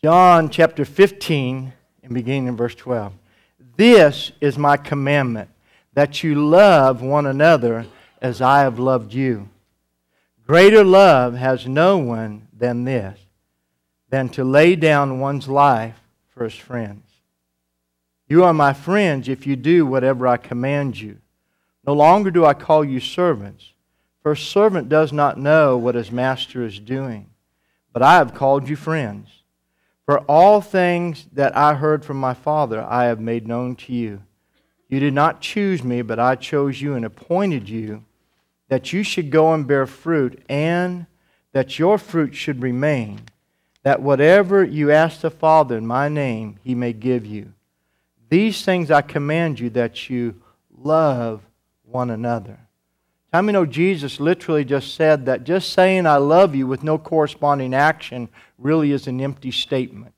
John chapter 15 and beginning in verse 12. This is my commandment that you love one another as I have loved you. Greater love has no one than this, than to lay down one's life for his friends. You are my friends if you do whatever I command you. No longer do I call you servants, for a servant does not know what his master is doing, but I have called you friends. For all things that I heard from my Father I have made known to you. You did not choose me, but I chose you and appointed you that you should go and bear fruit, and that your fruit should remain, that whatever you ask the Father in my name, he may give you. These things I command you that you love one another. How many know Jesus literally just said that just saying I love you with no corresponding action really is an empty statement?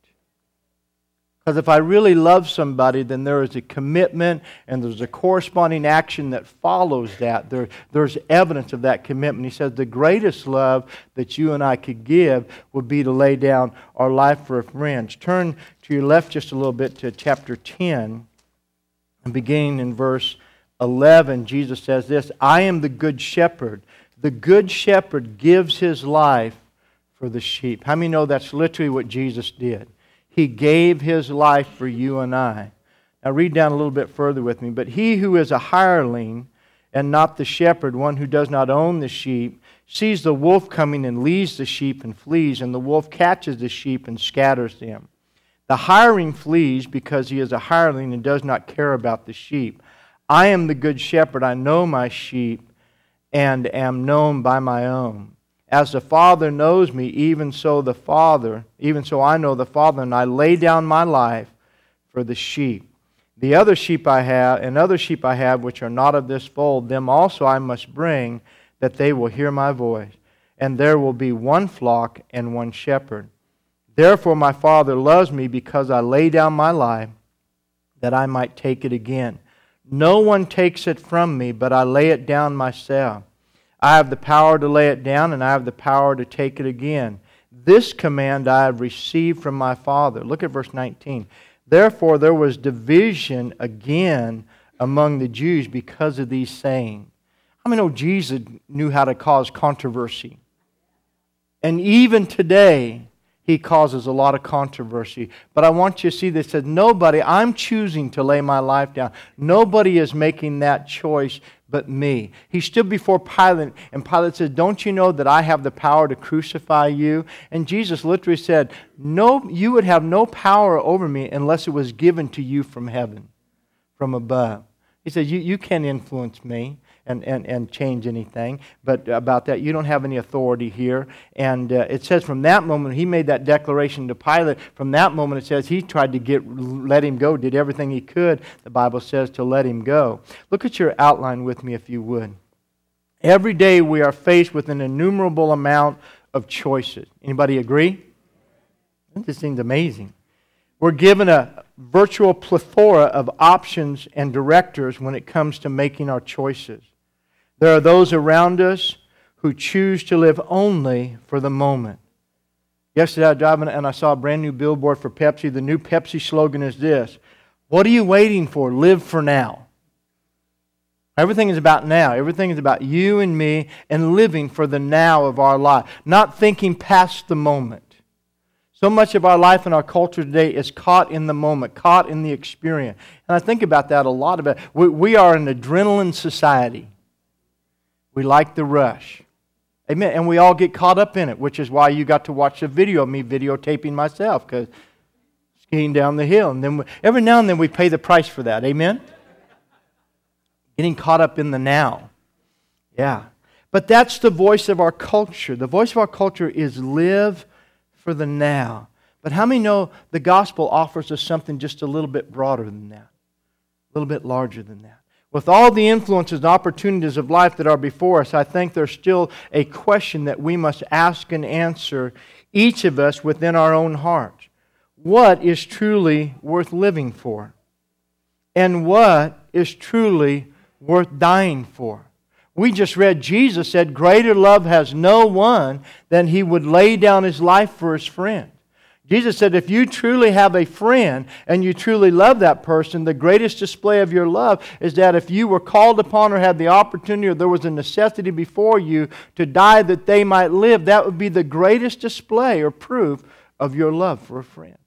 Because if I really love somebody, then there is a commitment and there's a corresponding action that follows that. There, there's evidence of that commitment. He says the greatest love that you and I could give would be to lay down our life for friends. Turn to your left just a little bit to chapter 10 and beginning in verse 11, Jesus says this I am the good shepherd. The good shepherd gives his life for the sheep. How many know that's literally what Jesus did? He gave his life for you and I. Now, read down a little bit further with me. But he who is a hireling and not the shepherd, one who does not own the sheep, sees the wolf coming and leaves the sheep and flees, and the wolf catches the sheep and scatters them. The hireling flees because he is a hireling and does not care about the sheep. I am the good shepherd. I know my sheep and am known by my own. As the Father knows me, even so the Father, even so I know the Father, and I lay down my life for the sheep. The other sheep I have, and other sheep I have which are not of this fold, them also I must bring, that they will hear my voice. And there will be one flock and one shepherd. Therefore my Father loves me because I lay down my life, that I might take it again. No one takes it from me, but I lay it down myself. I have the power to lay it down, and I have the power to take it again. This command I have received from my Father. Look at verse 19. Therefore, there was division again among the Jews because of these sayings. How many know Jesus knew how to cause controversy? And even today, he causes a lot of controversy. But I want you to see this that nobody, I'm choosing to lay my life down. Nobody is making that choice but me. He stood before Pilate, and Pilate said, Don't you know that I have the power to crucify you? And Jesus literally said, No, you would have no power over me unless it was given to you from heaven, from above. He said, You, you can't influence me and, and, and change anything. But about that, you don't have any authority here. And uh, it says from that moment, he made that declaration to Pilate. From that moment, it says he tried to get let him go, did everything he could, the Bible says, to let him go. Look at your outline with me, if you would. Every day we are faced with an innumerable amount of choices. Anybody agree? This seems amazing. We're given a virtual plethora of options and directors when it comes to making our choices. There are those around us who choose to live only for the moment. Yesterday, I was driving and I saw a brand new billboard for Pepsi. The new Pepsi slogan is this What are you waiting for? Live for now. Everything is about now. Everything is about you and me and living for the now of our life, not thinking past the moment. So much of our life and our culture today is caught in the moment, caught in the experience. And I think about that a lot. About we, we are an adrenaline society. We like the rush. Amen. And we all get caught up in it, which is why you got to watch the video of me videotaping myself because skiing down the hill. And then we, every now and then we pay the price for that. Amen. Getting caught up in the now. Yeah. But that's the voice of our culture. The voice of our culture is live for the now. But how many know the gospel offers us something just a little bit broader than that? A little bit larger than that. With all the influences and opportunities of life that are before us, I think there's still a question that we must ask and answer, each of us within our own heart. What is truly worth living for? And what is truly worth dying for? We just read Jesus said, Greater love has no one than he would lay down his life for his friend. Jesus said, if you truly have a friend and you truly love that person, the greatest display of your love is that if you were called upon or had the opportunity or there was a necessity before you to die that they might live, that would be the greatest display or proof of your love for a friend.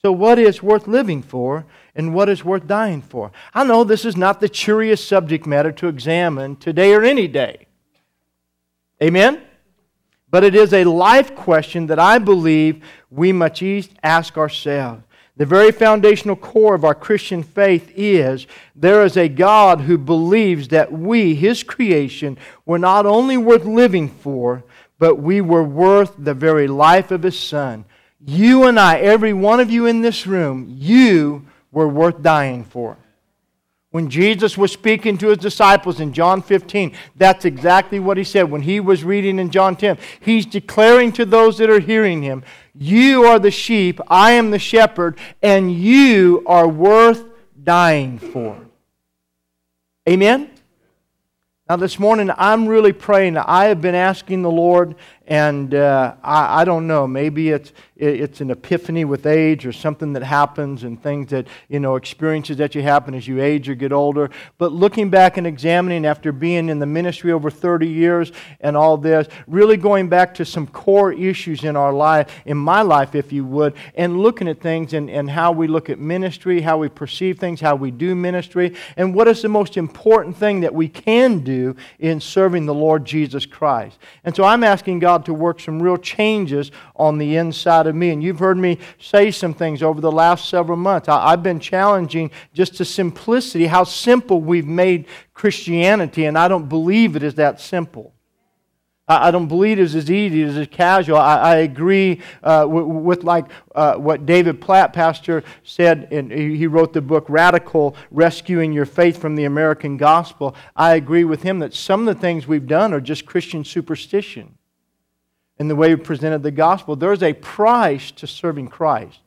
So, what is worth living for and what is worth dying for? I know this is not the cheeriest subject matter to examine today or any day. Amen? But it is a life question that I believe we must each ask ourselves. The very foundational core of our Christian faith is there is a God who believes that we, His creation, were not only worth living for, but we were worth the very life of His Son. You and I, every one of you in this room, you were worth dying for. When Jesus was speaking to his disciples in John 15, that's exactly what he said. When he was reading in John 10, he's declaring to those that are hearing him, You are the sheep, I am the shepherd, and you are worth dying for. Amen? Now, this morning, I'm really praying. I have been asking the Lord, and uh, I, I, don't know, maybe it's, it's an epiphany with age or something that happens and things that, you know, experiences that you happen as you age or get older. But looking back and examining after being in the ministry over 30 years and all this, really going back to some core issues in our life, in my life, if you would, and looking at things and, and how we look at ministry, how we perceive things, how we do ministry, and what is the most important thing that we can do in serving the Lord Jesus Christ. And so I'm asking God God to work some real changes on the inside of me. And you've heard me say some things over the last several months. I, have been challenging just the simplicity, how simple we've made Christianity, and I don't believe it is that simple. I don't believe it's as easy as as casual. I, I agree uh, with, with, like uh, what David Platt, pastor, said. And he wrote the book "Radical: Rescuing Your Faith from the American Gospel." I agree with him that some of the things we've done are just Christian superstition in the way we presented the gospel. There's a price to serving Christ.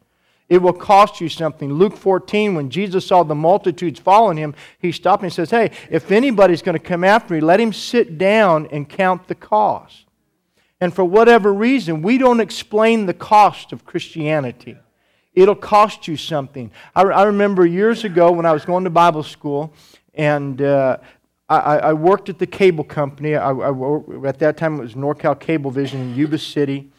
It will cost you something. Luke 14, when Jesus saw the multitudes following him, he stopped and says, Hey, if anybody's going to come after me, let him sit down and count the cost. And for whatever reason, we don't explain the cost of Christianity. It'll cost you something. I, I remember years ago when I was going to Bible school, and uh, I, I, worked at the cable company. I, I, at that time, it was NorCal Cablevision in Yuba City.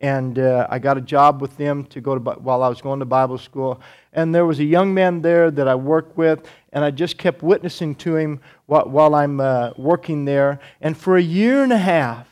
And uh, I got a job with them to go to while I was going to Bible school. And there was a young man there that I worked with, and I just kept witnessing to him while, while I'm uh, working there. And for a year and a half,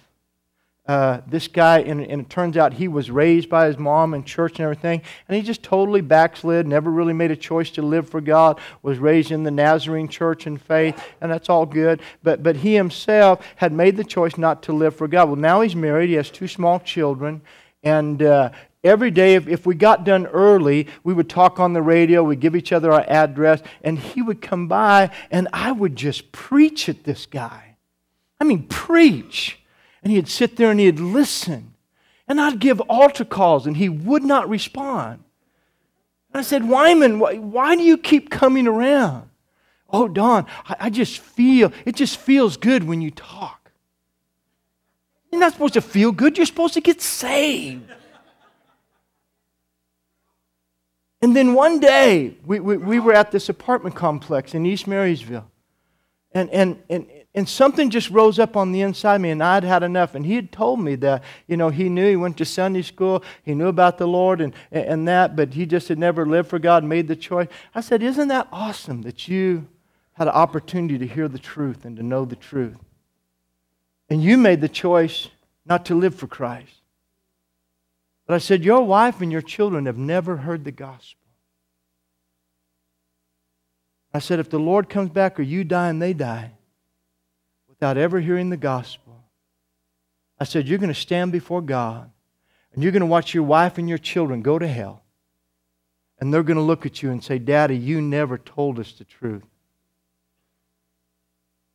uh, this guy, and, and, it turns out he was raised by his mom in church and everything, and he just totally backslid, never really made a choice to live for God, was raised in the Nazarene church and faith, and that's all good. But, but he himself had made the choice not to live for God. Well, now he's married, he has two small children, and uh, every day, if, if we got done early, we would talk on the radio, we'd give each other our address, and he would come by, and I would just preach at this guy. I mean, preach and he'd sit there and he'd listen. And I'd give altar calls and he would not respond. And I said, Wyman, why, why do you keep coming around? Oh, Don, I, I just feel, it just feels good when you talk. You're not supposed to feel good, you're supposed to get saved. And then one day, we, we, we, were at this apartment complex in East Marysville. And, and, and and something just rose up on the inside of me, and I'd had enough. And he had told me that, you know, he knew he went to Sunday school, he knew about the Lord and, and that, but he just had never lived for God, made the choice. I said, Isn't that awesome that you had an opportunity to hear the truth and to know the truth? And you made the choice not to live for Christ. But I said, Your wife and your children have never heard the gospel. I said, If the Lord comes back or you die and they die, without ever hearing the gospel. I said, You're going to stand before God and you're going to watch your wife and your children go to hell. And they're going to look at you and say, Daddy, you never told us the truth.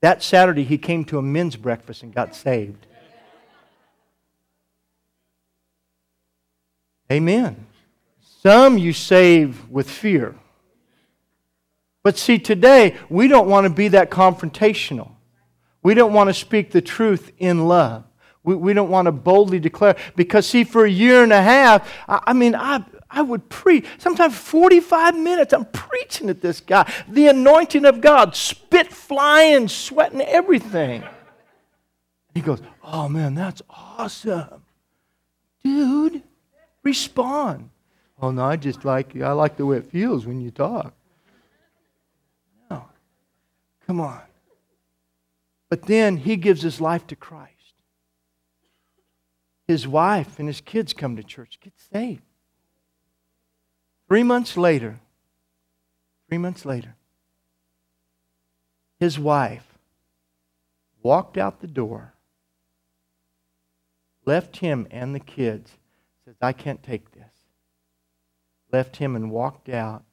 That Saturday, he came to a men's breakfast and got saved. Amen. Some you save with fear. But see, today, we don't want to be that confrontational. We don't want to speak the truth in love. We, we don't want to boldly declare. Because, see, for a year and a half, I, I mean, I, I would preach. Sometimes 45 minutes, I'm preaching at this guy. The anointing of God, spit flying, sweating, everything. He goes, Oh man, that's awesome. Dude, respond. Oh no, I just like you. I like the way it feels when you talk. No. Come on. But then he gives his life to Christ. His wife and his kids come to church, get saved. Three months later, three months later, his wife walked out the door, left him and the kids, says, I can't take this. Left him and walked out.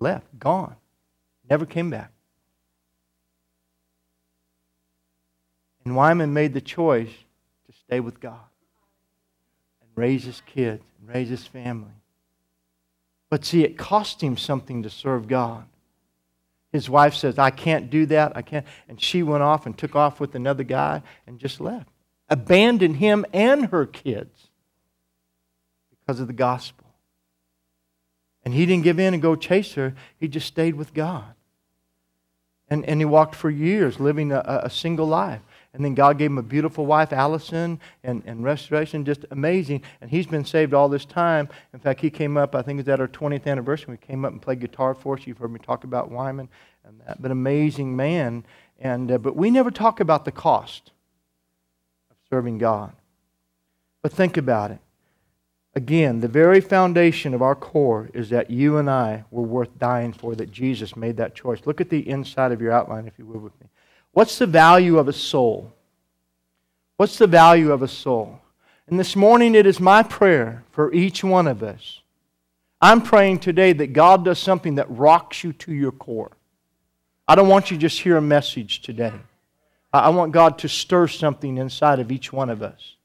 Left, gone. Never came back. And Wyman made the choice to stay with God and raise his kids and raise his family. But see, it cost him something to serve God. His wife says, I can't do that. I can't. And she went off and took off with another guy and just left. Abandoned him and her kids because of the gospel. And he didn't give in and go chase her. He just stayed with God. And, and he walked for years living a, a single life. And then God gave him a beautiful wife, Allison, and, and restoration, just amazing. And he's been saved all this time. In fact, he came up, I think it's at our 20th anniversary. We came up and played guitar for us. You've heard me talk about Wyman and that. But amazing man. And, uh, but we never talk about the cost of serving God. But think about it. Again, the very foundation of our core is that you and I were worth dying for, that Jesus made that choice. Look at the inside of your outline, if you will, with me. What's the value of a soul? What's the value of a soul? And this morning, it is my prayer for each one of us. I'm praying today that God does something that rocks you to your core. I don't want you to just hear a message today. I want God to stir something inside of each one of us.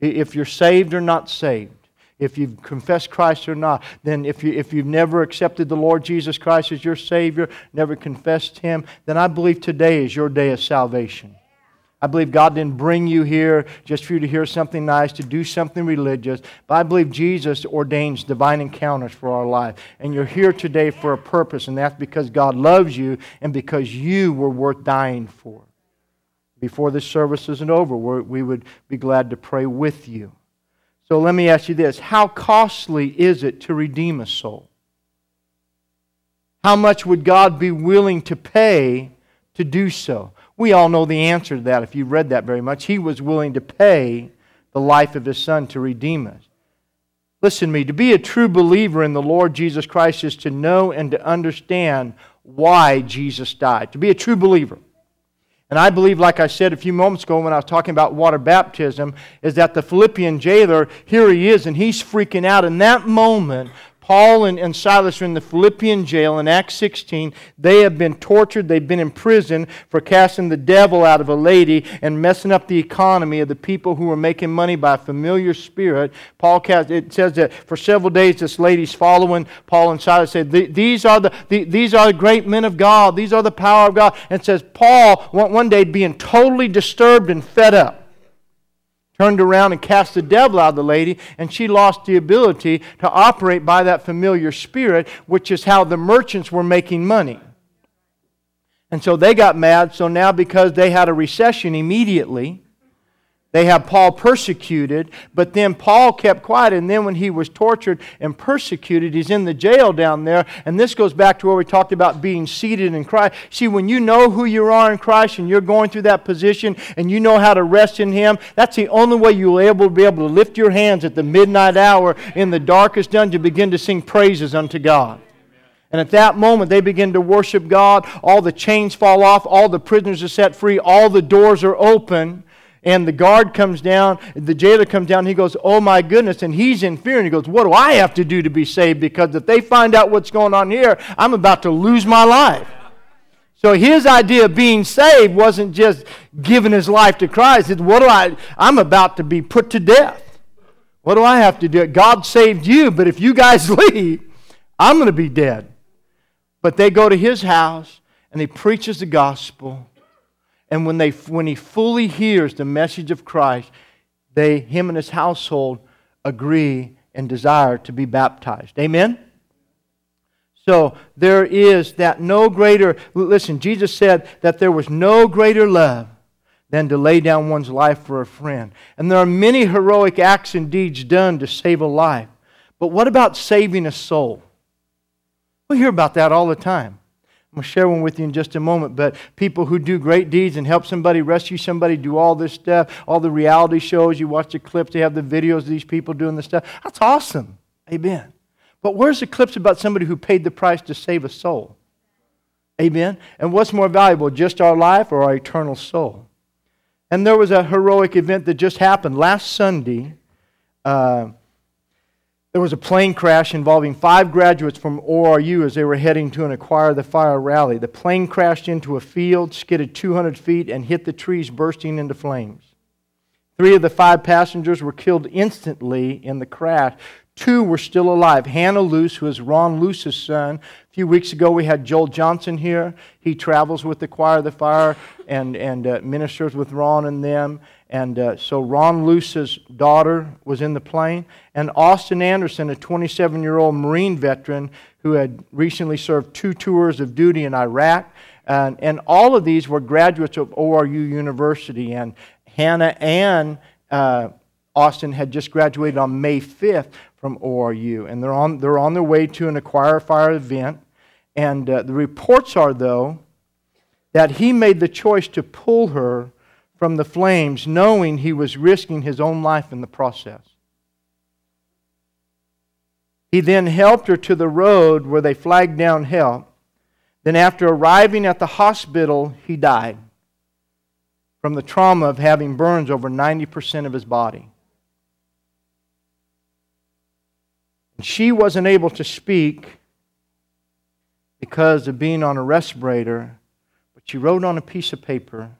If you're saved or not saved, if you've confessed Christ or not, then if, you, if you've never accepted the Lord Jesus Christ as your Savior, never confessed Him, then I believe today is your day of salvation. I believe God didn't bring you here just for you to hear something nice, to do something religious. But I believe Jesus ordains divine encounters for our life. And you're here today for a purpose, and that's because God loves you and because you were worth dying for. Before this service isn't over, we would be glad to pray with you. So let me ask you this How costly is it to redeem a soul? How much would God be willing to pay to do so? We all know the answer to that if you've read that very much. He was willing to pay the life of his son to redeem us. Listen to me, to be a true believer in the Lord Jesus Christ is to know and to understand why Jesus died. To be a true believer. And I believe, like I said a few moments ago when I was talking about water baptism, is that the Philippian jailer, here he is, and he's freaking out. In that moment, Paul and, and Silas are in the Philippian jail in Acts 16. They have been tortured. They've been in prison for casting the devil out of a lady and messing up the economy of the people who were making money by a familiar spirit. Paul cast, it says that for several days this lady's following Paul and Silas. Said these are the, the these are the great men of God. These are the power of God. And says Paul one day being totally disturbed and fed up turned around and cast the devil out of the lady, and she lost the ability to operate by that familiar spirit, which is how the merchants were making money. And so they got mad. So now, because they had a recession immediately, they have Paul persecuted, but then Paul kept quiet. And then when he was tortured and persecuted, he's in the jail down there. And this goes back to where we talked about being seated in Christ. See, when you know who you are in Christ and you're going through that position and you know how to rest in Him, that's the only way you'll able to be able to lift your hands at the midnight hour in the darkest dungeon, begin to sing praises unto God. And at that moment, they begin to worship God. All the chains fall off. All the prisoners are set free. All the doors are open. And the guard comes down, the jailer comes down, he goes, Oh my goodness. And he's in fear and he goes, What do I have to do to be saved? Because if they find out what's going on here, I'm about to lose my life. So his idea of being saved wasn't just giving his life to Christ. It's what do I, I'm about to be put to death. What do I have to do? God saved you, but if you guys leave, I'm going to be dead. But they go to his house and he preaches the gospel And when, they, when he fully hears the message of Christ, they, him and his household agree and desire to be baptized. Amen? So there is that no greater, listen, Jesus said that there was no greater love than to lay down one's life for a friend. And there are many heroic acts and deeds done to save a life. But what about saving a soul? We hear about that all the time. I'm going to share one with you in just a moment, but people who do great deeds and help somebody, rescue somebody, do all this stuff, all the reality shows, you watch the clips, they have the videos of these people doing the stuff. That's awesome. Amen. But where's the clips about somebody who paid the price to save a soul? Amen. And what's more valuable, just our life or our eternal soul? And there was a heroic event that just happened last Sunday. Uh, there was a plane crash involving five graduates from ORU as they were heading to an Acquire the Fire rally. The plane crashed into a field, skidded 200 feet, and hit the trees, bursting into flames. Three of the five passengers were killed instantly in the crash. Two were still alive. Hannah Luce, who is Ron Luce's son. A few weeks ago, we had Joel Johnson here. He travels with the Acquire the Fire and, and uh, ministers with Ron and them. And uh, so Ron Luce's daughter was in the plane. And Austin Anderson, a 27 year old Marine veteran who had recently served two tours of duty in Iraq. And, and all of these were graduates of ORU University. And Hannah Ann uh, Austin had just graduated on May 5th from ORU, and they're on, they're on their way to an Acquire Fire event. And uh, the reports are, though, that he made the choice to pull her from the flames, knowing he was risking his own life in the process. He then helped her to the road where they flagged down help. Then, after arriving at the hospital, he died from the trauma of having burns over 90% of his body. She wasn't able to speak because of being on a respirator, but she wrote on a piece of paper,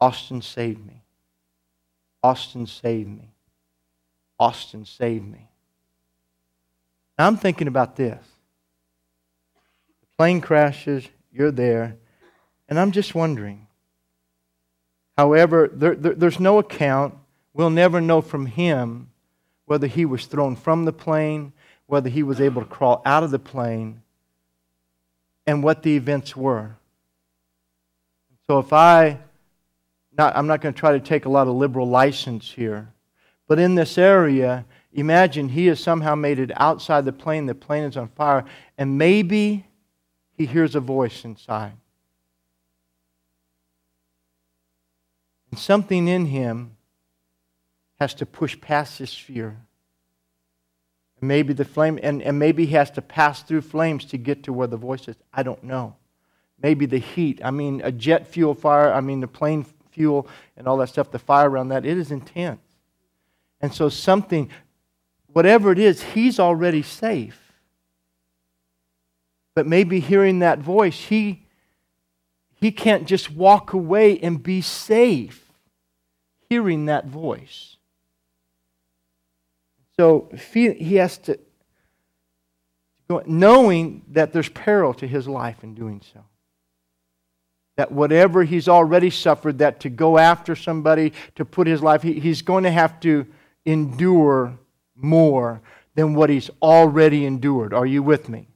Austin saved me. Austin saved me. Austin saved me. Now I'm thinking about this. The plane crashes, you're there, and I'm just wondering. However, there, there, there's no account. We'll never know from him whether he was thrown from the plane, whether he was able to crawl out of the plane, and what the events were. So if I, not, I'm not going to try to take a lot of liberal license here, but in this area, imagine he has somehow made it outside the plane, the plane is on fire, and maybe he hears a voice inside. And something in him has to push past his fear. Maybe the flame, and, and maybe he has to pass through flames to get to where the voice is. I don't know. Maybe the heat. I mean, a jet fuel fire, I mean, the plane fuel and all that stuff, the fire around that, it is intense. And so, something, whatever it is, he's already safe. But maybe hearing that voice, he, he can't just walk away and be safe hearing that voice. So he has to knowing that there's peril to his life in doing so. That whatever he's already suffered, that to go after somebody, to put his life, he, he's going to have to endure more than what he's already endured. Are you with me?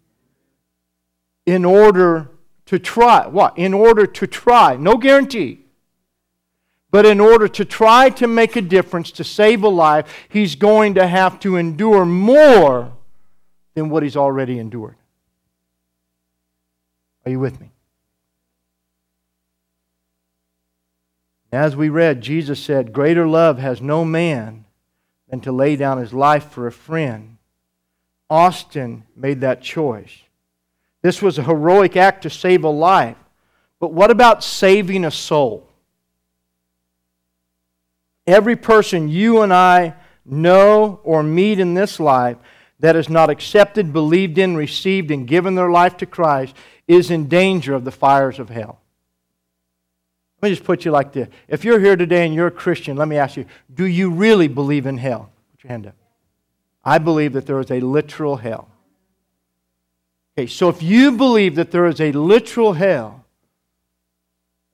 In order to try, what? In order to try, no guarantee but in order to try to make a difference, to save a life, he's going to have to endure more than what he's already endured. Are you with me? As we read, Jesus said, Greater love has no man than to lay down his life for a friend. Austin made that choice. This was a heroic act to save a life. But what about saving a soul? Every person you and I know or meet in this life that has not accepted, believed in, received, and given their life to Christ is in danger of the fires of hell. Let me just put you like this. If you're here today and you're a Christian, let me ask you do you really believe in hell? Put your hand up. I believe that there is a literal hell. Okay, so if you believe that there is a literal hell,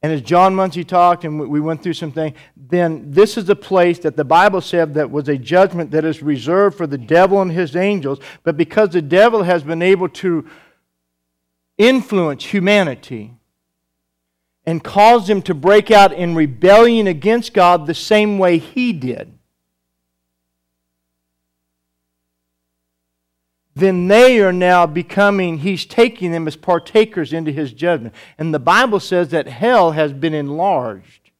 and as John Muncie talked and we went through some things, then this is a place that the Bible said that was a judgment that is reserved for the devil and his angels. But because the devil has been able to influence humanity and cause them to break out in rebellion against God the same way he did, then they are now becoming, he's taking them as partakers into his judgment. And the Bible says that hell has been enlarged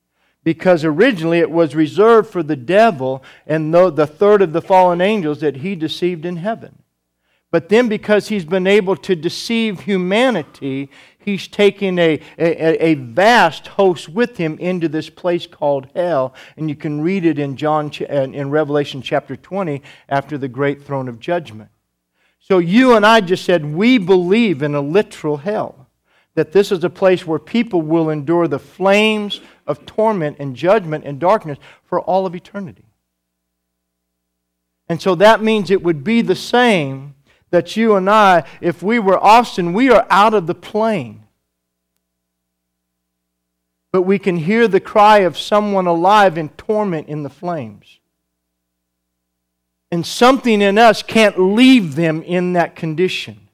because originally it was reserved for the devil and the third of the fallen angels that he deceived in heaven. But then, because he's been able to deceive humanity, he's taking a, a, a, vast host with him into this place called hell. And you can read it in, John, uh, in Revelation chapter 20 after the great throne of judgment. So you and I just said we believe in a literal hell. That this is a place where people will endure the flames of torment and judgment and darkness for all of eternity. And so that means it would be the same that you and I, if we were Austin, we are out of the plane. But we can hear the cry of someone alive in torment in the flames. And something in us can't leave them in that condition.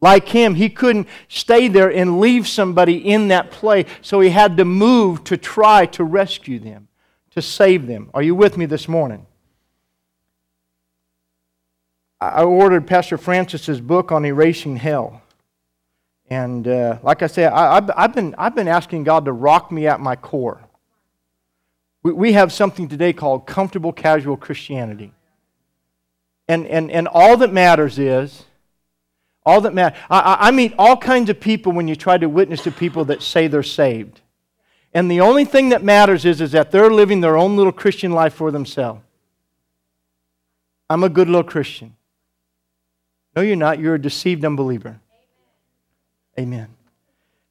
Like him, he couldn't stay there and leave somebody in that place, so he had to move to try to rescue them, to save them. Are you with me this morning? I ordered Pastor Francis's book on erasing hell. And uh, like I said, I, have been, I've been asking God to rock me at my core. We, we have something today called comfortable casual Christianity. And, and, and all that matters is, all that matters, I, I meet all kinds of people when you try to witness to people that say they're saved. And the only thing that matters is, is that they're living their own little Christian life for themselves. I'm a good little Christian. No, you're not. You're a deceived unbeliever. Amen.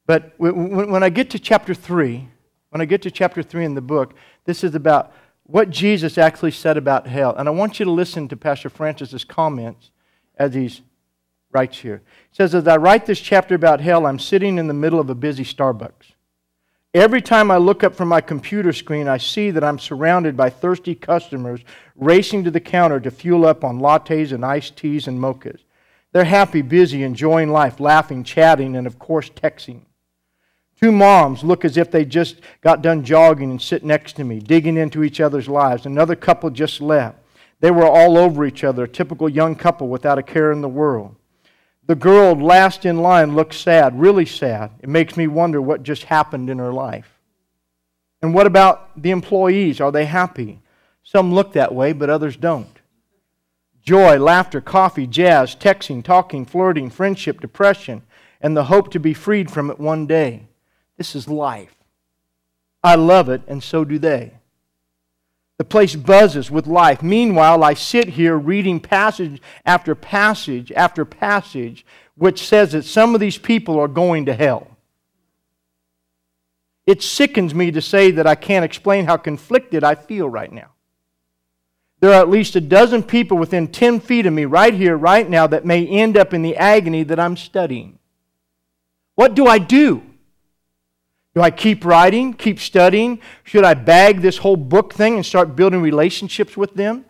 But when I get to chapter 3, when I get to chapter 3 in the book, this is about what Jesus actually said about hell. And I want you to listen to Pastor Francis's comments as he writes here. He says, As I write this chapter about hell, I'm sitting in the middle of a busy Starbucks. Every time I look up from my computer screen, I see that I'm surrounded by thirsty customers racing to the counter to fuel up on lattes and iced teas and mochas. They're happy, busy, enjoying life, laughing, chatting, and of course, texting. Two moms look as if they just got done jogging and sit next to me, digging into each other's lives. Another couple just left. They were all over each other, a typical young couple without a care in the world. The girl last in line looks sad, really sad. It makes me wonder what just happened in her life. And what about the employees? Are they happy? Some look that way, but others don't. Joy, laughter, coffee, jazz, texting, talking, flirting, friendship, depression, and the hope to be freed from it one day. This is life. I love it, and so do they. The place buzzes with life. Meanwhile, I sit here reading passage after passage after passage, which says that some of these people are going to hell. It sickens me to say that I can't explain how conflicted I feel right now. There are at least a dozen people within 10 feet of me right here, right now, that may end up in the agony that I'm studying. What do I do? Do I keep writing, keep studying? Should I bag this whole book thing and start building relationships with them?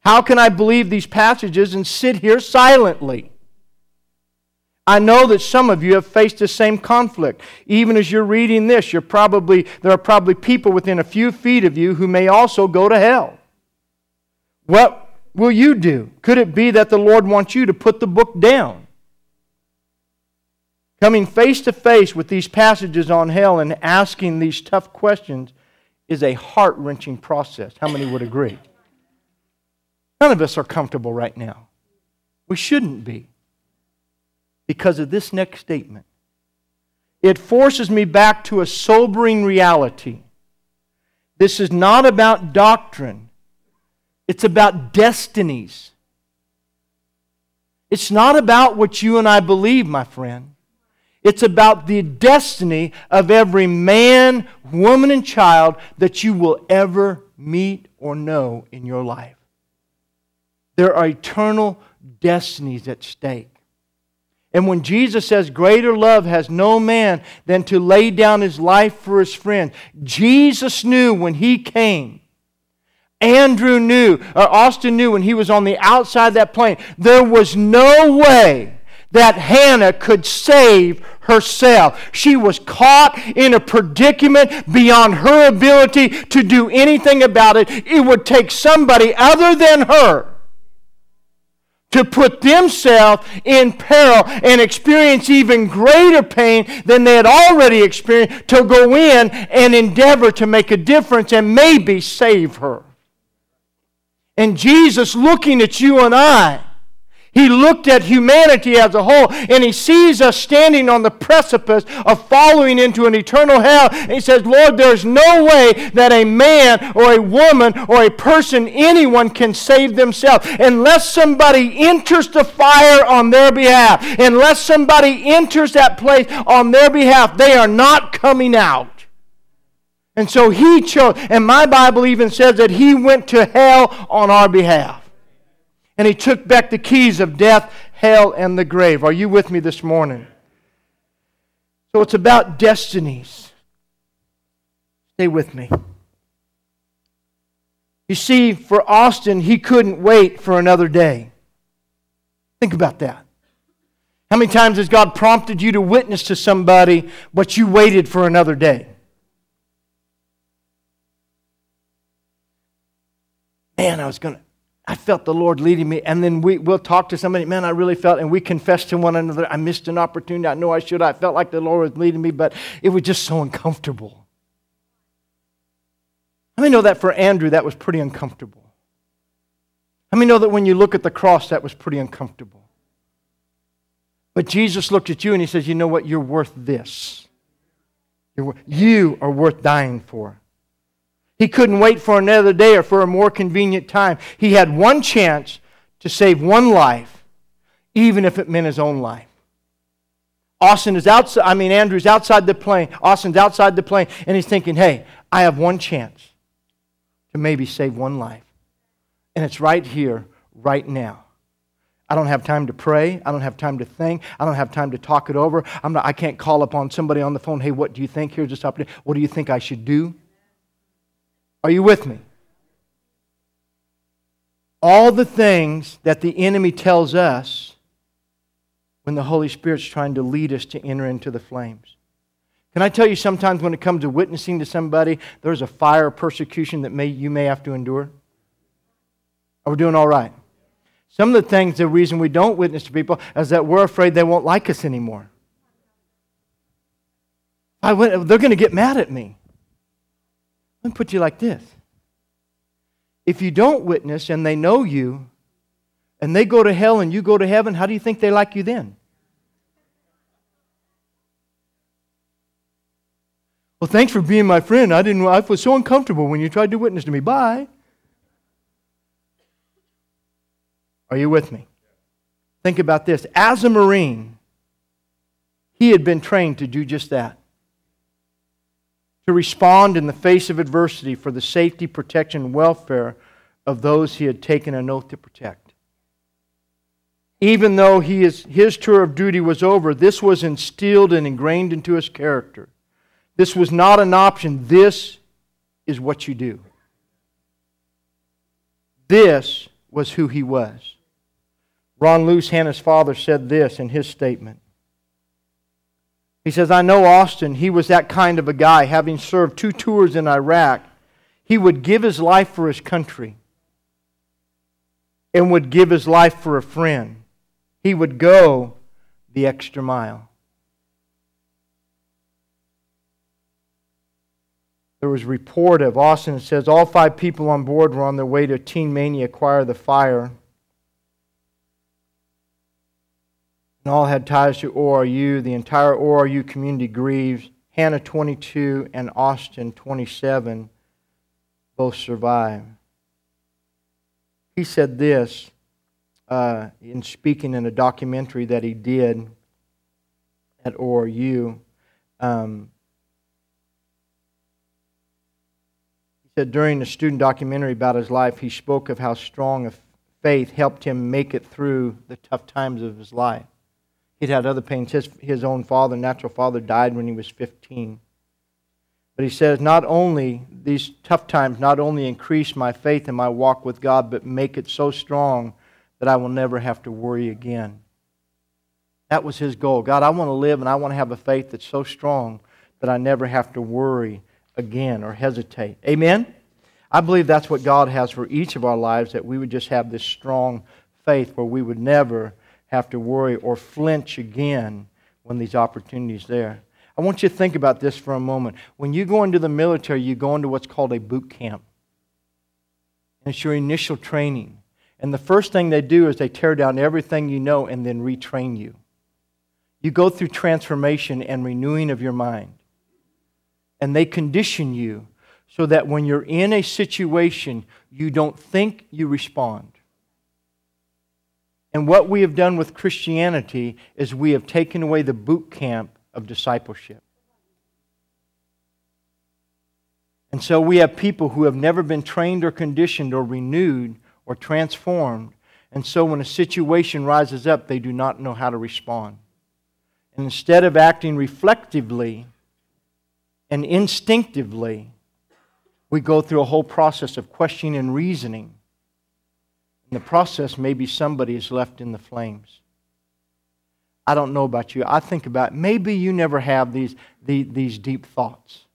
How can I believe these passages and sit here silently? I know that some of you have faced the same conflict. Even as you're reading this, you're probably, there are probably people within a few feet of you who may also go to hell. What will you do? Could it be that the Lord wants you to put the book down? Coming face to face with these passages on hell and asking these tough questions is a heart wrenching process. How many would agree? None of us are comfortable right now. We shouldn't be because of this next statement. It forces me back to a sobering reality. This is not about doctrine, it's about destinies. It's not about what you and I believe, my friend. It's about the destiny of every man, woman, and child that you will ever meet or know in your life. There are eternal destinies at stake. And when Jesus says, Greater love has no man than to lay down his life for his friend, Jesus knew when he came. Andrew knew, or Austin knew when he was on the outside of that plane, there was no way that Hannah could save herself. She was caught in a predicament beyond her ability to do anything about it. It would take somebody other than her to put themselves in peril and experience even greater pain than they had already experienced to go in and endeavor to make a difference and maybe save her. And Jesus looking at you and I he looked at humanity as a whole and he sees us standing on the precipice of following into an eternal hell. And he says, Lord, there's no way that a man or a woman or a person, anyone, can save themselves unless somebody enters the fire on their behalf. Unless somebody enters that place on their behalf, they are not coming out. And so he chose, and my Bible even says that he went to hell on our behalf and he took back the keys of death, hell, and the grave. Are you with me this morning? So it's about destinies. Stay with me. You see, for Austin, he couldn't wait for another day. Think about that. How many times has God prompted you to witness to somebody, but you waited for another day? Man, I was going to. I felt the Lord leading me. And then we, we'll talk to somebody, man, I really felt, and we confess to one another, I missed an opportunity. I know I should. I felt like the Lord was leading me, but it was just so uncomfortable. Let me know that for Andrew, that was pretty uncomfortable? Let me know that when you look at the cross, that was pretty uncomfortable? But Jesus looked at you and he says, You know what? You're worth this. You're, you are worth dying for. He couldn't wait for another day or for a more convenient time. He had one chance to save one life, even if it meant his own life. Austin is outside, I mean, Andrew's outside the plane. Austin's outside the plane, and he's thinking, hey, I have one chance to maybe save one life. And it's right here, right now. I don't have time to pray. I don't have time to think. I don't have time to talk it over. I'm not, I can't call upon somebody on the phone. Hey, what do you think? Here's this opportunity. What do you think I should do? Are you with me? All the things that the enemy tells us when the Holy Spirit's trying to lead us to enter into the flames. Can I tell you sometimes when it comes to witnessing to somebody, there's a fire persecution that may, you may have to endure? Are we doing all right? Some of the things, the reason we don't witness to people is that we're afraid they won't like us anymore. I went, they're going to get mad at me. Let me put you like this. If you don't witness and they know you, and they go to hell and you go to heaven, how do you think they like you then? Well, thanks for being my friend. I didn't I was so uncomfortable when you tried to witness to me. Bye. Are you with me? Think about this. As a Marine, he had been trained to do just that to respond in the face of adversity for the safety, protection, and welfare of those he had taken an oath to protect. Even though he is, his tour of duty was over, this was instilled and ingrained into his character. This was not an option. This is what you do. This was who he was. Ron Luce, Hannah's father, said this in his statement he says, I know Austin. He was that kind of a guy, having served two tours in Iraq. He would give his life for his country and would give his life for a friend. He would go the extra mile. There was a report of Austin. Says all five people on board were on their way to Teen Mania Acquire the Fire. And all had ties to ORU. The entire ORU community grieves. Hannah 22 and Austin 27 both survive. He said this uh, in speaking in a documentary that he did at ORU. Um, he said during the student documentary about his life, he spoke of how strong a faith helped him make it through the tough times of his life. He'd had other pains. His, his own father, natural father, died when he was 15. But he says, not only, these tough times not only increase my faith in my walk with God, but make it so strong that I will never have to worry again. That was his goal. God, I want to live and I want to have a faith that's so strong that I never have to worry again or hesitate. Amen? I believe that's what God has for each of our lives, that we would just have this strong faith where we would never have to worry or flinch again when these opportunities there. I want you to think about this for a moment. When you go into the military, you go into what's called a boot camp. And it's your initial training. And the first thing they do is they tear down everything you know and then retrain you. You go through transformation and renewing of your mind. And they condition you so that when you're in a situation, you don't think, you respond. And what we have done with Christianity is we have taken away the boot camp of discipleship. And so we have people who have never been trained or conditioned or renewed or transformed. And so when a situation rises up, they do not know how to respond. And instead of acting reflectively and instinctively, we go through a whole process of questioning and reasoning. In the process, maybe somebody is left in the flames. I don't know about you. I think about maybe you never have these, these, these deep thoughts.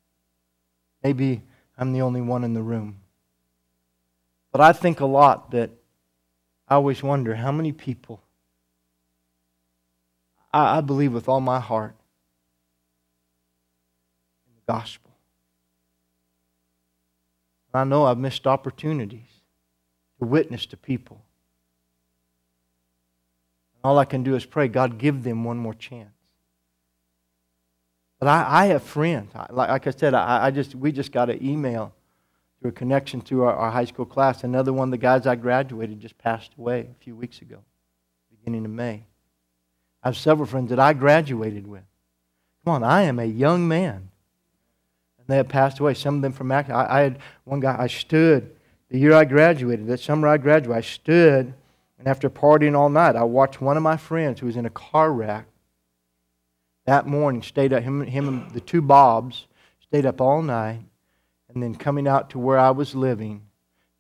Maybe I'm the only one in the room. But I think a lot that I always wonder how many people I, I believe with all my heart in the gospel. I know I've missed opportunities witness to people. All I can do is pray, God, give them one more chance. But I, I have friends. I, like, I said, I, I, just we just got an email through a connection to our, our, high school class. Another one of the guys I graduated just passed away a few weeks ago, beginning of May. I have several friends that I graduated with. Come on, I am a young man. And they have passed away. Some of them from acting. I, I had one guy, I stood the year I graduated, that summer I graduated, I stood, and after partying all night, I watched one of my friends who was in a car wreck that morning, stayed up, him, him and the two Bobs stayed up all night, and then coming out to where I was living,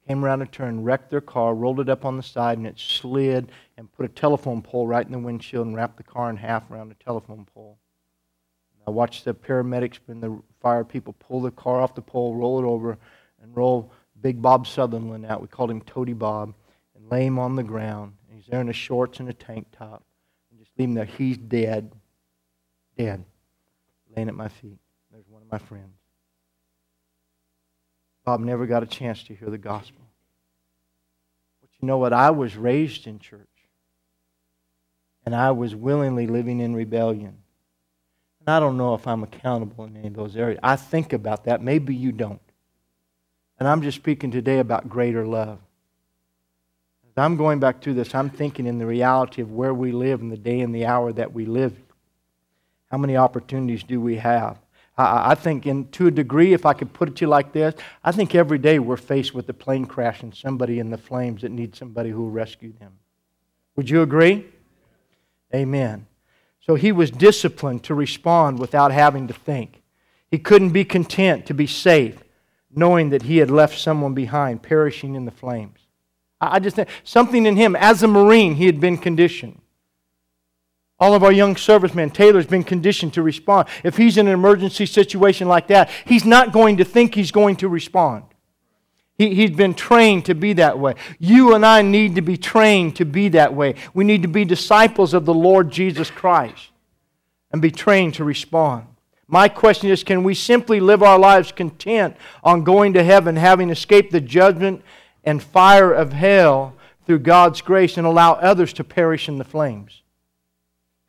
came around a turn, wrecked their car, rolled it up on the side, and it slid and put a telephone pole right in the windshield and wrapped the car in half around the telephone pole. I watched the paramedics and the fire people pull the car off the pole, roll it over, and roll Big Bob Sutherland out. We called him Toady Bob, and lay him on the ground. And he's there in his shorts and a tank top, and just leave him there. He's dead, dead, laying at my feet. There's one of my friends. Bob never got a chance to hear the gospel. But you know what? I was raised in church. And I was willingly living in rebellion. And I don't know if I'm accountable in any of those areas. I think about that. Maybe you don't. And I'm just speaking today about greater love. As I'm going back through this, I'm thinking in the reality of where we live in the day and the hour that we live. How many opportunities do we have? I, I think, in, to a degree, if I could put it to you like this, I think every day we're faced with a plane crash and somebody in the flames that needs somebody who will rescue them. Would you agree? Amen. So he was disciplined to respond without having to think. He couldn't be content to be safe, knowing that he had left someone behind perishing in the flames. I just think something in him, as a Marine, he had been conditioned. All of our young servicemen, Taylor's been conditioned to respond. If he's in an emergency situation like that, he's not going to think he's going to respond. He, he's been trained to be that way. You and I need to be trained to be that way. We need to be disciples of the Lord Jesus Christ and be trained to respond. My question is can we simply live our lives content on going to heaven, having escaped the judgment and fire of hell through God's grace, and allow others to perish in the flames?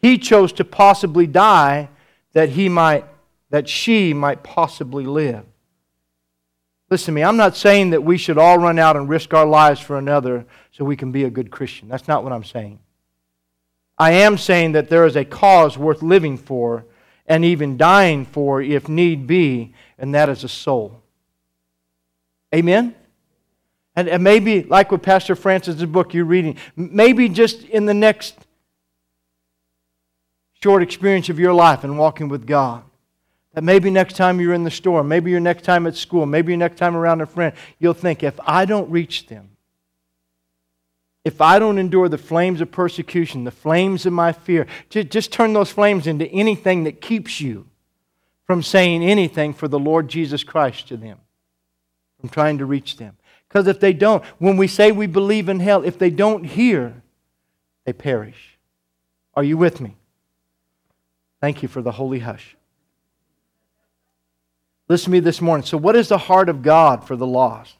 He chose to possibly die that he might that she might possibly live. Listen to me, I'm not saying that we should all run out and risk our lives for another so we can be a good Christian. That's not what I'm saying. I am saying that there is a cause worth living for and even dying for if need be, and that is a soul. Amen? And, maybe, like with Pastor Francis's book you're reading, maybe just in the next short experience of your life and walking with God. That maybe next time you're in the store, maybe your next time at school, maybe your next time around a friend, you'll think, if I don't reach them, if I don't endure the flames of persecution, the flames of my fear, just, turn those flames into anything that keeps you from saying anything for the Lord Jesus Christ to them, from trying to reach them. Because if they don't, when we say we believe in hell, if they don't hear, they perish. Are you with me? Thank you for the holy hush. Listen to me this morning. So, what is the heart of God for the lost?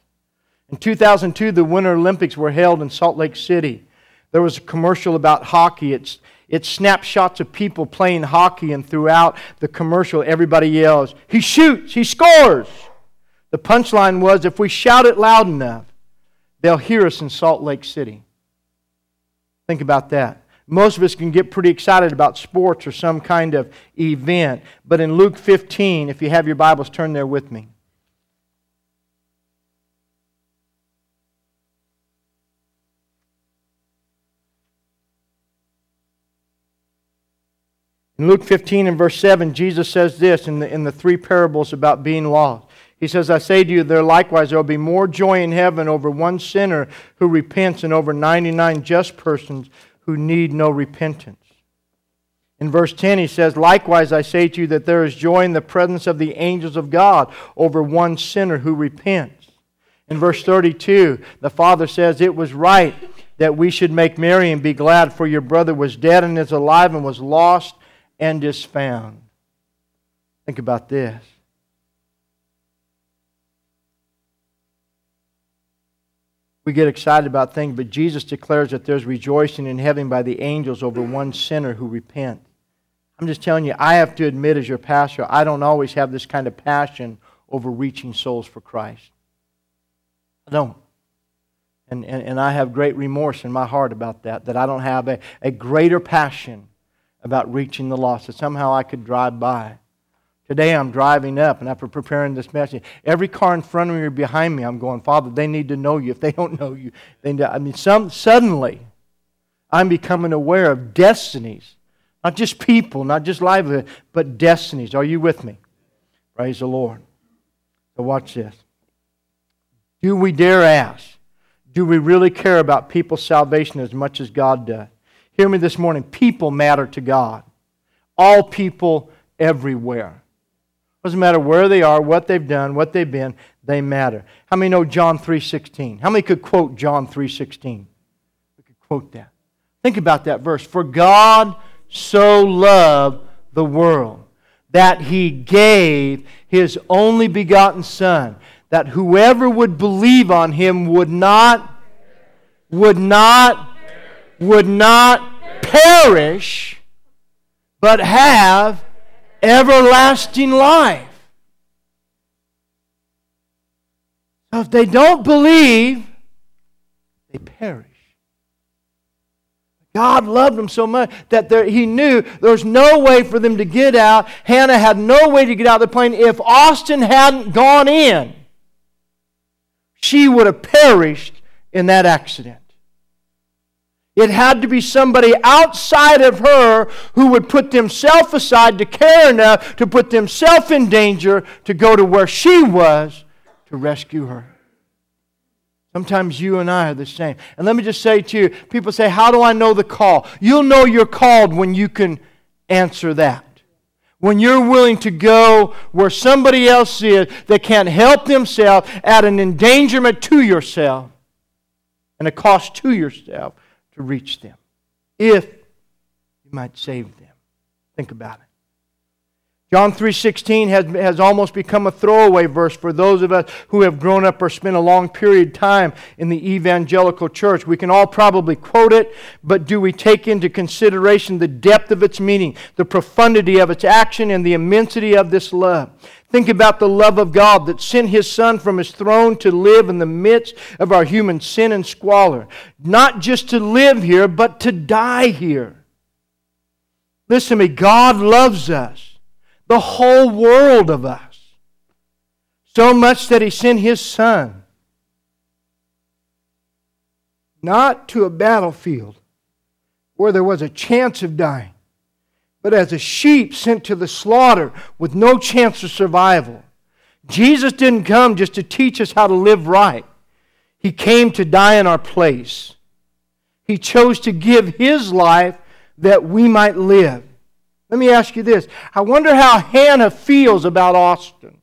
In 2002, the Winter Olympics were held in Salt Lake City. There was a commercial about hockey. It's, it's snapshots of people playing hockey, and throughout the commercial, everybody yells, He shoots, he scores. The punchline was if we shout it loud enough, they'll hear us in Salt Lake City. Think about that. Most of us can get pretty excited about sports or some kind of event. But in Luke 15, if you have your Bibles, turn there with me. In Luke 15 and verse 7, Jesus says this in the, in the three parables about being lost. He says, I say to you, there likewise there will be more joy in heaven over one sinner who repents and over 99 just persons who need no repentance. In verse 10, he says, Likewise, I say to you that there is joy in the presence of the angels of God over one sinner who repents. In verse 32, the Father says, It was right that we should make merry and be glad, for your brother was dead and is alive and was lost and is found. Think about this. we get excited about things, but Jesus declares that there's rejoicing in heaven by the angels over one sinner who repents. I'm just telling you, I have to admit as your pastor, I don't always have this kind of passion over reaching souls for Christ. I don't. And, and, and I have great remorse in my heart about that, that I don't have a, a greater passion about reaching the lost, that somehow I could drive by Today I'm driving up and after preparing this message, every car in front of me or behind me, I'm going, Father, they need to know you. If they don't know you, they need to, I mean, some, suddenly I'm becoming aware of destinies. Not just people, not just livelihood, but destinies. Are you with me? Praise the Lord. So watch this. Do we dare ask? Do we really care about people's salvation as much as God does? Hear me this morning. People matter to God. All people everywhere. Doesn't matter where they are, what they've done, what they've been, they matter. How many know John 3.16? How many could quote John 3.16? We could quote that. Think about that verse. For God so loved the world that he gave his only begotten Son, that whoever would believe on him would not, would not, would not perish, but have everlasting life. So if they don't believe, they perish. God loved them so much that there, he knew there was no way for them to get out. Hannah had no way to get out of the plane. If Austin hadn't gone in, she would have perished in that accident. It had to be somebody outside of her who would put themselves aside to care enough to put themselves in danger to go to where she was to rescue her. Sometimes you and I are the same. And let me just say to you people say, How do I know the call? You'll know you're called when you can answer that. When you're willing to go where somebody else is that can't help themselves at an endangerment to yourself and a cost to yourself to reach them if you might save them. Think about it. John 3:16 has, has almost become a throwaway verse for those of us who have grown up or spent a long period of time in the evangelical church. We can all probably quote it, but do we take into consideration the depth of its meaning, the profundity of its action, and the immensity of this love? Think about the love of God that sent his son from his throne to live in the midst of our human sin and squalor. Not just to live here, but to die here. Listen to me, God loves us the whole world of us. So much that he sent his son not to a battlefield where there was a chance of dying, but as a sheep sent to the slaughter with no chance of survival. Jesus didn't come just to teach us how to live right, He came to die in our place. He chose to give His life that we might live. Let me ask you this I wonder how Hannah feels about Austin.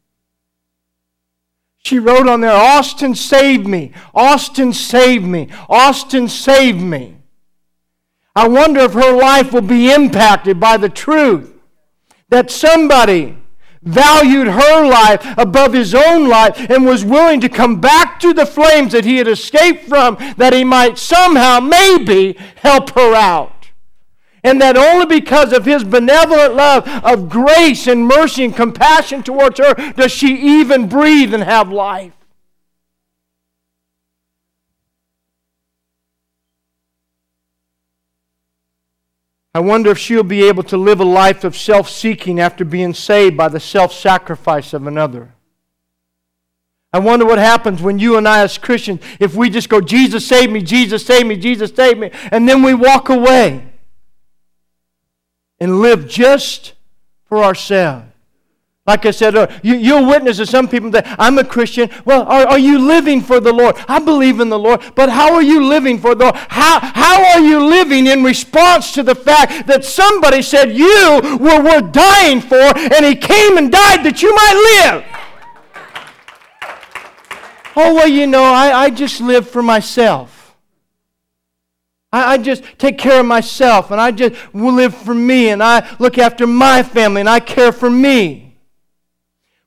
She wrote on there, Austin saved me. Austin saved me. Austin saved me. I wonder if her life will be impacted by the truth that somebody valued her life above his own life and was willing to come back to the flames that he had escaped from that he might somehow, maybe, help her out and that only because of his benevolent love of grace and mercy and compassion towards her does she even breathe and have life. I wonder if she'll be able to live a life of self seeking after being saved by the self sacrifice of another. I wonder what happens when you and I, as Christians, if we just go, Jesus save me, Jesus save me, Jesus save me, and then we walk away and live just for ourselves. Like I said, uh, you, will witness to some people that I'm a Christian. Well, are, are you living for the Lord? I believe in the Lord, but how are you living for the Lord? How, how are you living in response to the fact that somebody said you were worth dying for and he came and died that you might live? Oh, well, you know, I, I just live for myself. I, I just take care of myself and I just live for me and I look after my family and I care for me.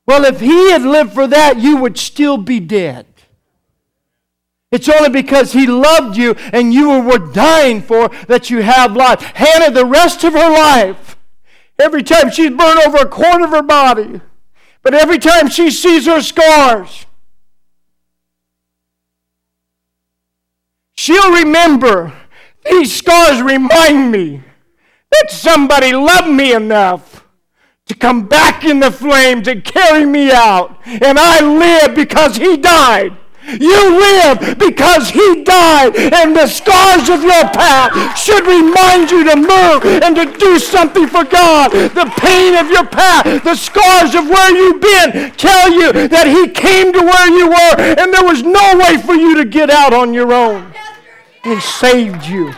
Well, if he had lived for that, you would still be dead. It's only because he loved you and you were dying for that you have life. Hannah, the rest of her life, every time she's burned over a quarter of her body, but every time she sees her scars, she'll remember these scars remind me that somebody loved me enough to come back in the flames and carry me out. And I live because he died. You live because He died, and the scars of your past should remind you to move and to do something for God. The pain of your past, the scars of where you've been, tell you that He came to where you were, and there was no way for you to get out on your own. He saved you.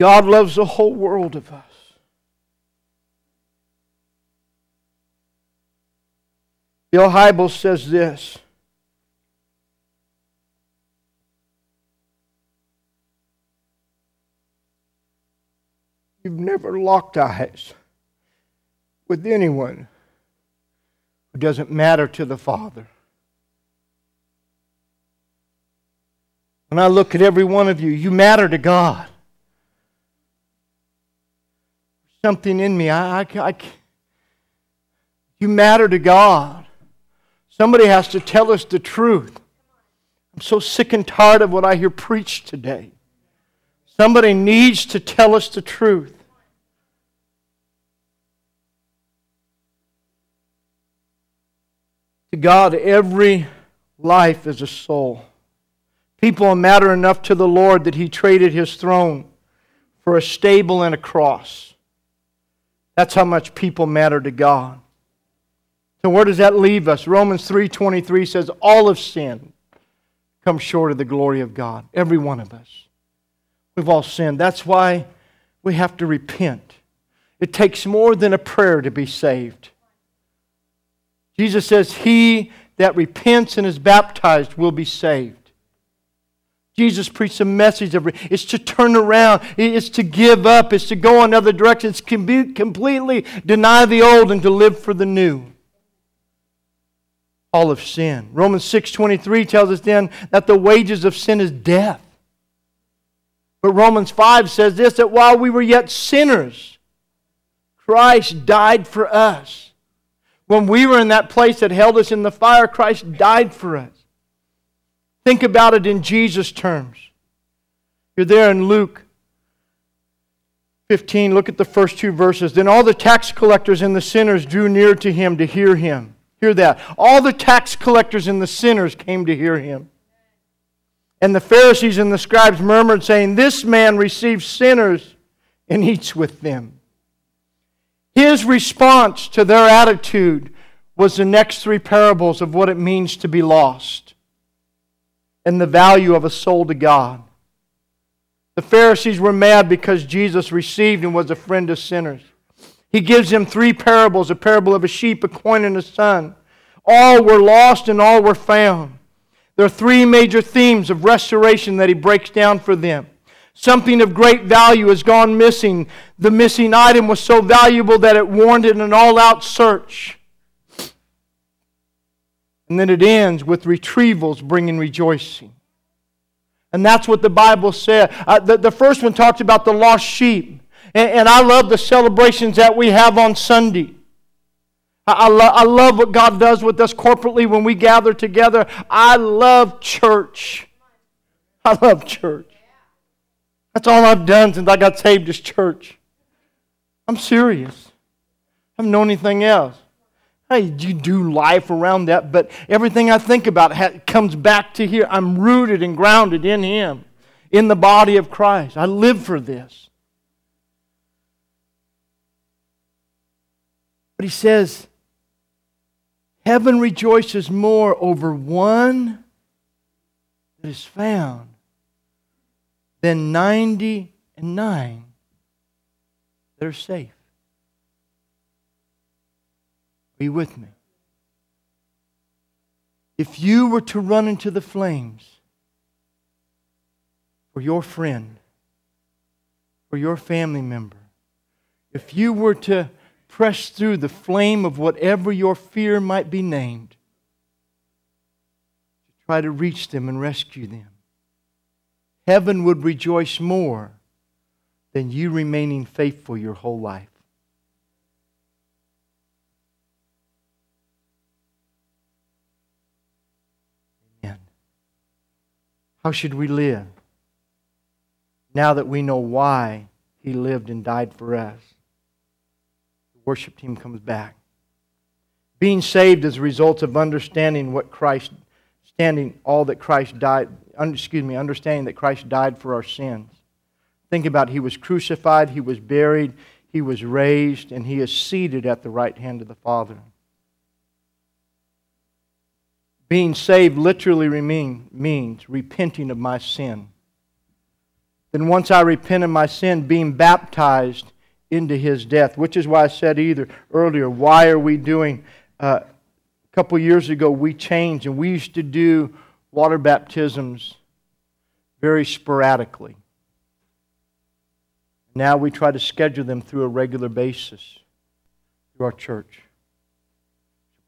God loves the whole world of us. Bill Hybels says this. You've never locked eyes with anyone doesn't matter to the Father. When I look at every one of you, you matter to God something in me. I, I, I, you matter to God. Somebody has to tell us the truth. I'm so sick and tired of what I hear preached today. Somebody needs to tell us the truth. To God, every life is a soul. People matter enough to the Lord that He traded His throne for a stable and a cross. That's how much people matter to God. So where does that leave us? Romans 3:23 says all of sin comes short of the glory of God. Every one of us. We've all sinned. That's why we have to repent. It takes more than a prayer to be saved. Jesus says, He that repents and is baptized will be saved. Jesus preached a message of it's to turn around, it's to give up, it's to go another direction, it's to completely deny the old and to live for the new. All of sin. Romans 6:23 tells us then that the wages of sin is death. But Romans 5 says this that while we were yet sinners, Christ died for us. When we were in that place that held us in the fire, Christ died for us. Think about it in Jesus' terms. You're there in Luke 15. Look at the first two verses. Then all the tax collectors and the sinners drew near to him to hear him. Hear that. All the tax collectors and the sinners came to hear him. And the Pharisees and the scribes murmured, saying, This man receives sinners and eats with them. His response to their attitude was the next three parables of what it means to be lost and the value of a soul to God. The Pharisees were mad because Jesus received and was a friend of sinners. He gives them three parables a parable of a sheep, a coin, and a son. All were lost and all were found. There are three major themes of restoration that he breaks down for them. Something of great value has gone missing. The missing item was so valuable that it warranted an all out search. And then it ends with retrievals bringing rejoicing. And that's what the Bible said. Uh, the, the first one talks about the lost sheep. And, and I love the celebrations that we have on Sunday. I, lo- I love what God does with us corporately when we gather together. I love church. I love church. That's all I've done since I got saved is church. I'm serious. I haven't known anything else. Hey, you do life around that, but everything I think about comes back to here. I'm rooted and grounded in Him, in the body of Christ. I live for this. But He says, Heaven rejoices more over one that is found than 99 that are safe. Be with me. If you were to run into the flames for your friend, for your family member, if you were to press through the flame of whatever your fear might be named, to try to reach them and rescue them, heaven would rejoice more than you remaining faithful your whole life. How should we live? Now that we know why he lived and died for us. The worship team comes back. Being saved is a result of understanding what Christ, standing all that Christ died, excuse me, understanding that Christ died for our sins. Think about he was crucified, he was buried, he was raised, and he is seated at the right hand of the Father. Being saved literally remain, means repenting of my sin. Then, once I repent of my sin, being baptized into his death, which is why I said either earlier, why are we doing? Uh, a couple years ago, we changed and we used to do water baptisms very sporadically. Now we try to schedule them through a regular basis through our church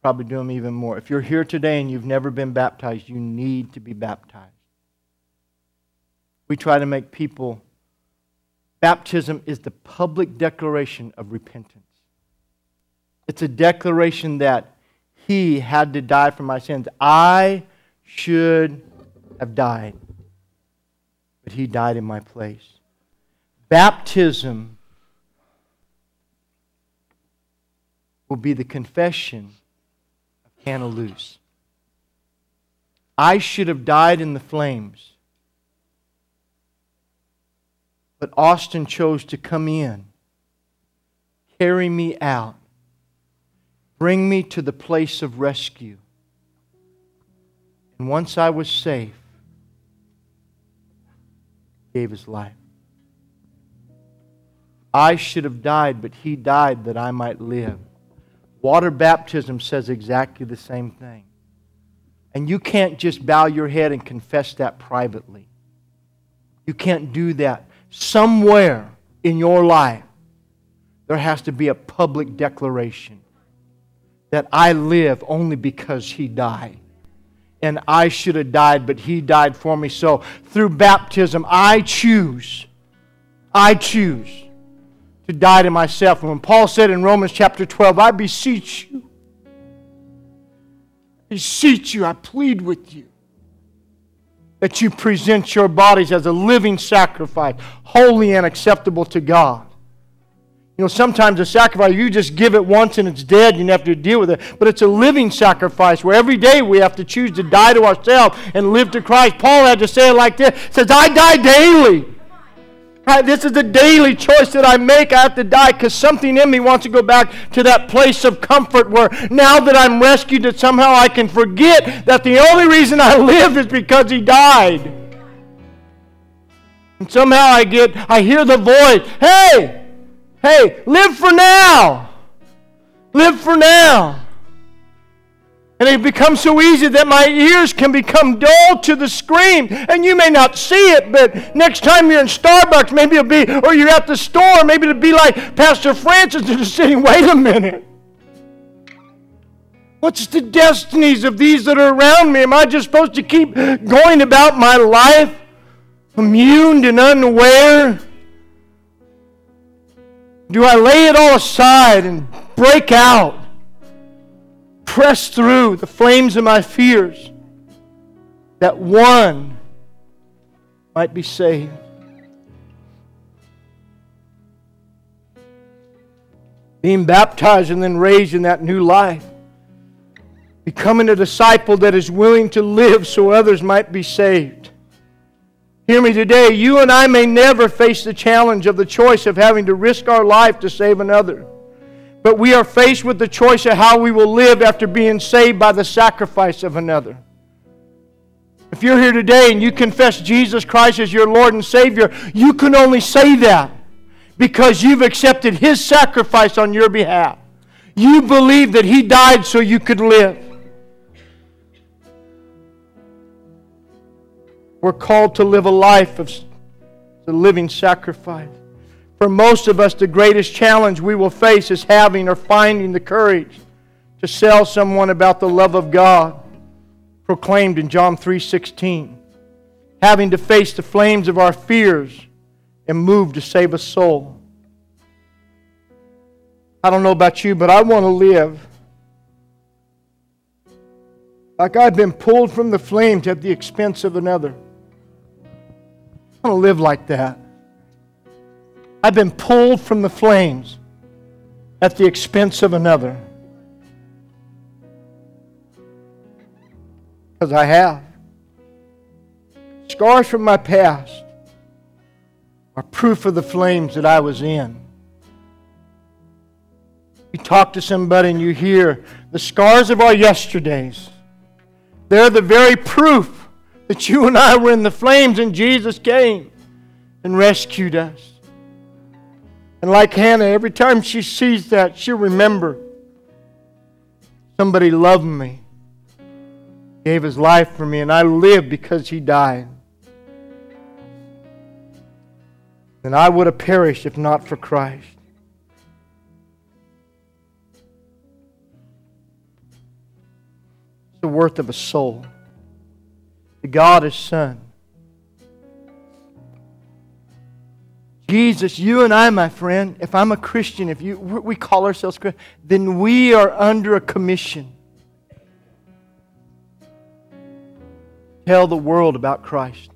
probably do them even more. If you're here today and you've never been baptized, you need to be baptized. We try to make people, baptism is the public declaration of repentance. It's a declaration that He had to die for my sins. I should have died, but He died in my place. Baptism will be the confession Hannah Luce. I should have died in the flames. But Austin chose to come in, carry me out, bring me to the place of rescue. And once I was safe, gave his life. I should have died, but he died that I might live. Water baptism says exactly the same thing. And you can't just bow your head and confess that privately. You can't do that. Somewhere in your life, there has to be a public declaration that I live only because He died. And I should have died, but He died for me. So through baptism, I choose. I choose to die to myself. And when Paul said in Romans chapter 12, I beseech you, I beseech you, I plead with you that you present your bodies as a living sacrifice, holy and acceptable to God. You know, sometimes a sacrifice, you just give it once and it's dead, you have to deal with it. But it's a living sacrifice where every day we have to choose to die to ourselves and live to Christ. Paul had to say it like this says, I die daily. This is a daily choice that I make. I have to die because something in me wants to go back to that place of comfort where now that I'm rescued, that somehow I can forget that the only reason I live is because He died. And somehow I get, I hear the voice, hey, Hey, live for now. Live for now. And it becomes so easy that my ears can become dull to the scream. And you may not see it, but next time you're in Starbucks, maybe it'll be, or you're at the store, maybe it'll be like Pastor Francis just saying, wait a minute. What's the destinies of these that are around me? Am I just supposed to keep going about my life, immune and unaware? Do I lay it all aside and break out, press through the flames of my fears that one might be saved? Being baptized and then raised in that new life. Becoming a disciple that is willing to live so others might be saved. Hear me today. You and I may never face the challenge of the choice of having to risk our life to save another. But we are faced with the choice of how we will live after being saved by the sacrifice of another. If you're here today and you confess Jesus Christ as your Lord and Savior, you can only say that because you've accepted His sacrifice on your behalf. You believe that He died so you could live. We're called to live a life of the living sacrifice. For most of us, the greatest challenge we will face is having or finding the courage to tell someone about the love of God proclaimed in John 3:16. Having to face the flames of our fears and move to save a soul. I don't know about you, but I want to live like I've been pulled from the flames at the expense of another. I want to live like that. I've been pulled from the flames at the expense of another. Because I have. Scars from my past are proof of the flames that I was in. You talk to somebody and you hear the scars of our yesterdays. They're the very proof that you and I were in the flames and Jesus came and rescued us. And like Hannah, every time she sees that, she'll remember somebody loved me, gave his life for me, and I live because he died. And I would have perished if not for Christ. It's the worth of a soul to God His Son. Jesus, you and I, my friend, if I'm a Christian, if you, we call ourselves Christian, then we are under a commission. Tell the world about Christ.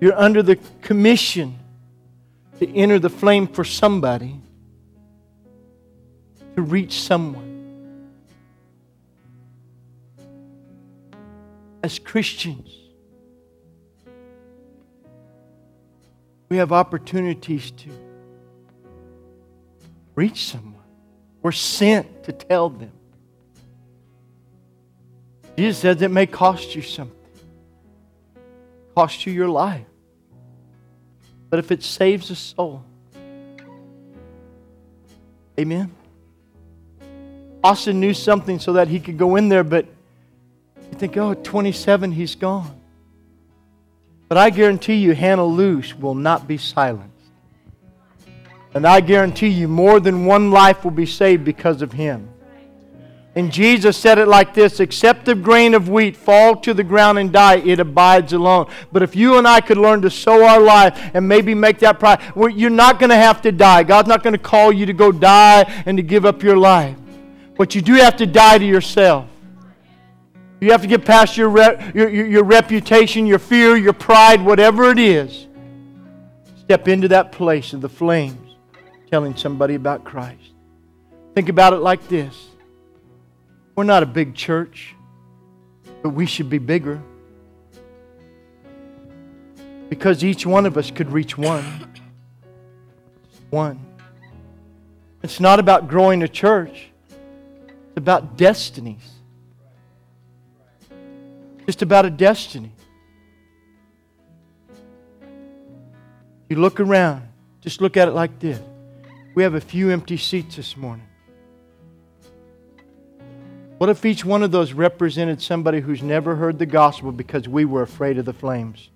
You're under the commission to enter the flame for somebody, to reach someone. As Christians. We have opportunities to reach someone. We're sent to tell them. Jesus says it may cost you something, cost you your life. But if it saves a soul, amen. Austin knew something so that he could go in there, but think, oh, at 27, he's gone. But I guarantee you, Hannah Luce will not be silenced. And I guarantee you, more than one life will be saved because of him. And Jesus said it like this Except the grain of wheat fall to the ground and die, it abides alone. But if you and I could learn to sow our life and maybe make that pride, you're not going to have to die. God's not going to call you to go die and to give up your life. But you do have to die to yourself. You have to get past your, re- your, your, your reputation, your fear, your pride, whatever it is. Step into that place of the flames telling somebody about Christ. Think about it like this we're not a big church, but we should be bigger. Because each one of us could reach one. One. It's not about growing a church, it's about destinies. Just about a destiny. You look around, just look at it like this. We have a few empty seats this morning. What if each one of those represented somebody who's never heard the gospel because we were afraid of the flames?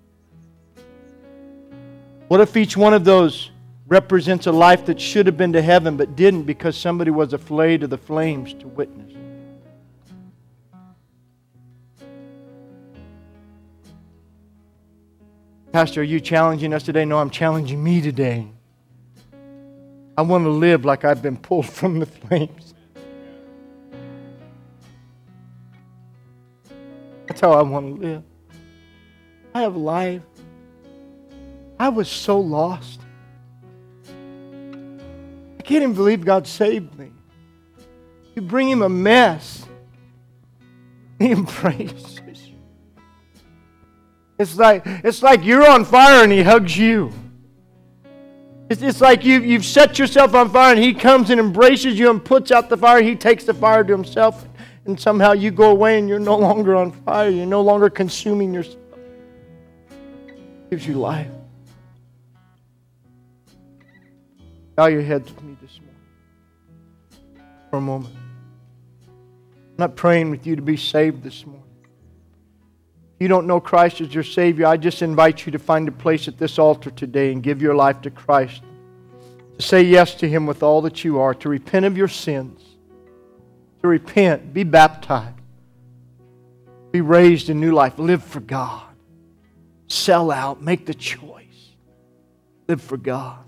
What if each one of those represents a life that should have been to heaven but didn't because somebody was afraid of the flames to witness? Pastor, are you challenging us today? No, I'm challenging me today. I want to live like I've been pulled from the flames. That's how I want to live. I have life. I was so lost. I can't even believe God saved me. You bring him a mess. He embraces you. It's like, it's like you're on fire and he hugs you. It's, it's like you, you've set yourself on fire and he comes and embraces you and puts out the fire. He takes the fire to himself and somehow you go away and you're no longer on fire. You're no longer consuming yourself. gives you life. Bow your heads with me this morning for a moment. I'm not praying with you to be saved this morning. You don't know Christ as your Savior, I just invite you to find a place at this altar today and give your life to Christ. To say yes to Him with all that you are, to repent of your sins to repent, be baptized, be raised in new life, live for God, sell out, make the choice, live for God.